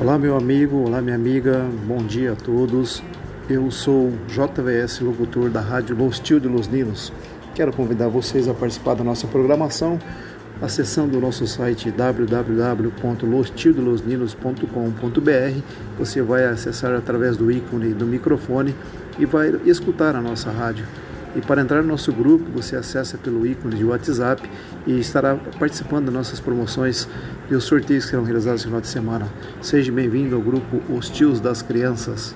Olá, meu amigo, olá, minha amiga, bom dia a todos. Eu sou JVS, locutor da Rádio Lostil de Los Ninos. Quero convidar vocês a participar da nossa programação acessando o nosso site www.lostildelosninos.com.br. Você vai acessar através do ícone do microfone e vai escutar a nossa rádio. E para entrar no nosso grupo, você acessa pelo ícone de WhatsApp e estará participando das nossas promoções e os sorteios que serão realizados no final de semana. Seja bem-vindo ao grupo Os Tios das Crianças.